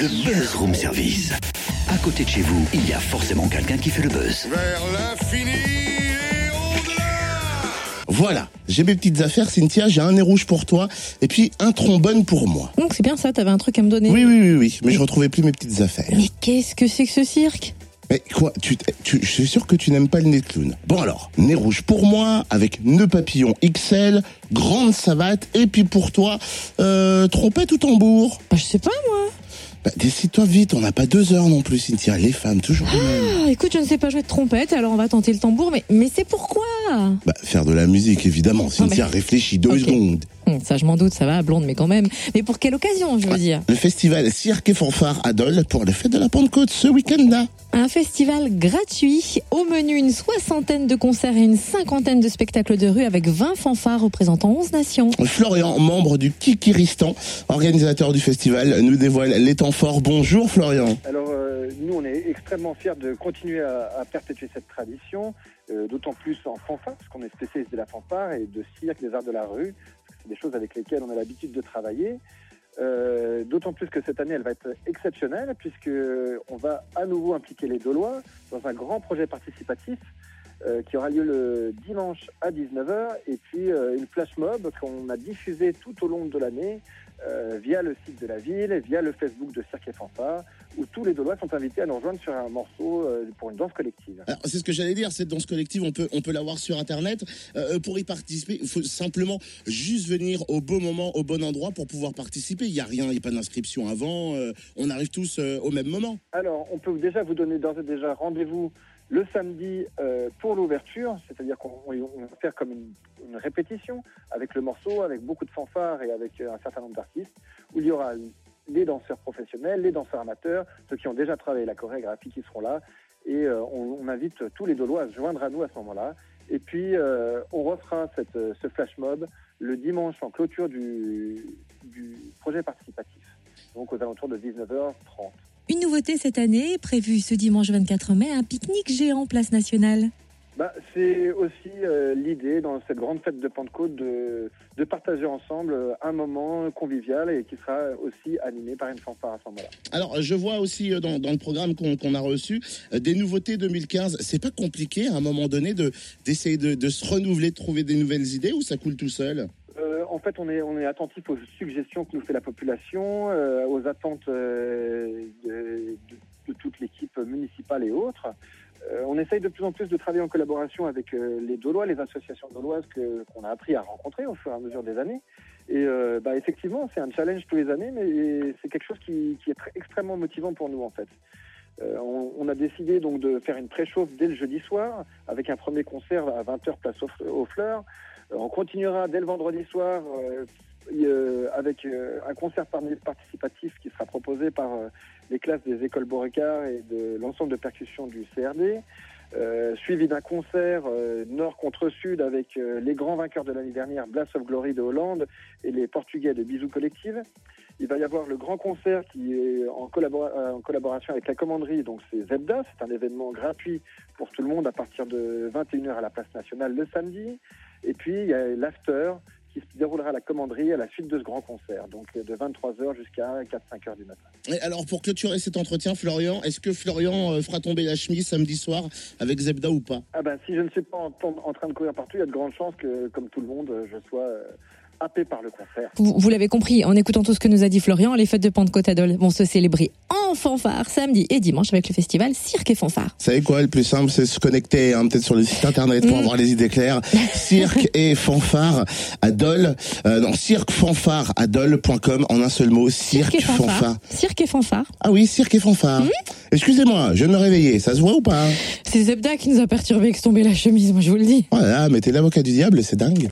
Le Buzz Room Service. À côté de chez vous, il y a forcément quelqu'un qui fait le buzz. Vers l'infini et au-delà Voilà, j'ai mes petites affaires, Cynthia, j'ai un nez rouge pour toi, et puis un trombone pour moi. Donc c'est bien ça, t'avais un truc à me donner. Oui, oui, oui, oui, mais je retrouvais plus mes petites affaires. Mais qu'est-ce que c'est que ce cirque? Mais quoi, tu, tu, je suis sûr que tu n'aimes pas le nez de clown. Bon alors, nez rouge pour moi, avec nœud papillon XL, grande savate, et puis pour toi, euh, trompette ou tambour? Bah je sais pas moi. Bah, Décide-toi vite, on n'a pas deux heures non plus, Cynthia, les femmes, toujours. Ah, écoute, je ne sais pas jouer de trompette, alors on va tenter le tambour, mais, mais c'est pourquoi? Bah, faire de la musique, évidemment. Cynthia, mais- réfléchis deux Ok. secondes. Ça je m'en doute, ça va, blonde, mais quand même. Mais pour quelle occasion, je veux dire Le festival Cirque et Fanfare à Dole pour les fêtes de la Pentecôte ce week-end-là. Un festival gratuit, au menu une soixantaine de concerts et une cinquantaine de spectacles de rue avec 20 fanfares représentant 11 nations. Florian, membre du Kikiristan, organisateur du festival, nous dévoile les temps forts. Bonjour Florian. Alors euh, nous, on est extrêmement fiers de continuer à, à perpétuer cette tradition, euh, d'autant plus en fanfare, parce qu'on est spécialiste de la fanfare et de cirque, des arts de la rue. Des choses avec lesquelles on a l'habitude de travailler. Euh, d'autant plus que cette année, elle va être exceptionnelle, puisque on va à nouveau impliquer les Dolois dans un grand projet participatif euh, qui aura lieu le dimanche à 19h, et puis euh, une flash mob qu'on a diffusée tout au long de l'année via le site de la ville, via le Facebook de Cirque et Fanfare, où tous les Dolois sont invités à nous rejoindre sur un morceau euh, pour une danse collective. C'est ce que j'allais dire, cette danse collective, on peut, on peut l'avoir sur internet. Euh, pour y participer, il faut simplement juste venir au bon moment, au bon endroit pour pouvoir participer. Il n'y a rien, il n'y a pas d'inscription avant. euh, on arrive tous euh, au même moment. Alors, on peut déjà vous donner d'ores et déjà rendez-vous le samedi euh, pour l'ouverture, c'est-à-dire qu'on on va faire comme une, une répétition avec le morceau, avec beaucoup de fanfares et avec un certain nombre d'artistes, où il y aura les danseurs professionnels, les danseurs amateurs, ceux qui ont déjà travaillé la chorégraphie qui seront là, et euh, on, invite tous les Dolois à se joindre à nous à ce moment-là. Et puis, euh, on refera euh, ce flash mob le dimanche en clôture du, du projet participatif, donc aux alentours de 19h30. Une nouveauté cette année, prévue ce dimanche 24 mai, un pique-nique géant place nationale. Bah, c'est aussi euh, l'idée dans cette grande fête de Pentecôte de, de partager ensemble euh, un moment convivial et qui sera aussi animé par une fanfare à ce moment-là. Alors je vois aussi euh, dans, dans le programme qu'on a reçu des nouveautés 2015. C'est pas compliqué à un moment donné de d'essayer de, de se renouveler, de trouver des nouvelles idées ou ça coule tout seul? Euh, en fait, on est, on est attentif aux suggestions que nous fait la population, euh, aux attentes euh, de, de- de toute l'équipe municipale et autres. Euh, on essaye de plus en plus de travailler en collaboration avec euh, les Dolois, les associations doloises qu'on a appris à rencontrer au fur et à mesure des années. Et euh, bah, effectivement, c'est un challenge tous les années, mais c'est quelque chose qui, est extrêmement motivant pour nous en fait. On, a décidé donc de faire une préchauffe dès le jeudi soir avec un premier concert à 20h place aux Fleurs. On continuera dès le vendredi soir euh, euh, avec euh, un concert participatif qui sera proposé par les classes des écoles Beauregard et de l'ensemble de percussion du CRD. Suivi d'un concert nord contre sud avec les grands vainqueurs de l'année dernière, Blast of Glory de Hollande et les Portugais de Bisous Collective. Il va y avoir le grand concert qui est en, en collaboration avec la commanderie, donc c'est Zebda, c'est un événement gratuit pour tout le monde à partir de 21h à la place nationale le samedi. Et puis il y a l'after qui se déroulera à la commanderie à la suite de ce grand concert, donc euh, de 23h jusqu'à 4-5h du matin. Et alors pour clôturer cet entretien, Florian, est-ce que Florian euh, fera tomber la chemise samedi soir avec Zebda ou pas? Ah ben si je ne suis pas en, en train de courir partout, il y a de grandes chances que, comme tout le monde, je sois euh, happé par le concert. Vous, vous l'avez compris, en écoutant tout ce que nous a dit Florian, les fêtes de Pentecôte à Dole vont se célébrer en fanfare samedi et dimanche avec le festival Cirque et Fanfare. Vous savez quoi, le plus simple, c'est se connecter hein, peut-être sur le site internet pour Mm. avoir les idées claires. Cirque et fanfare à Dole. Euh, non, cirquefanfare à Dole.com en un seul mot. Cirque, et fanfare. fanfare. Cirque et Fanfare. Ah oui, cirque et fanfare. Excusez-moi, je viens de me réveiller. Ça se voit ou pas hein? C'est Zebda qui nous a perturbé avec se tomber la chemise, moi je vous le dis. Voilà, mettez l'avocat du diable, c'est dingue.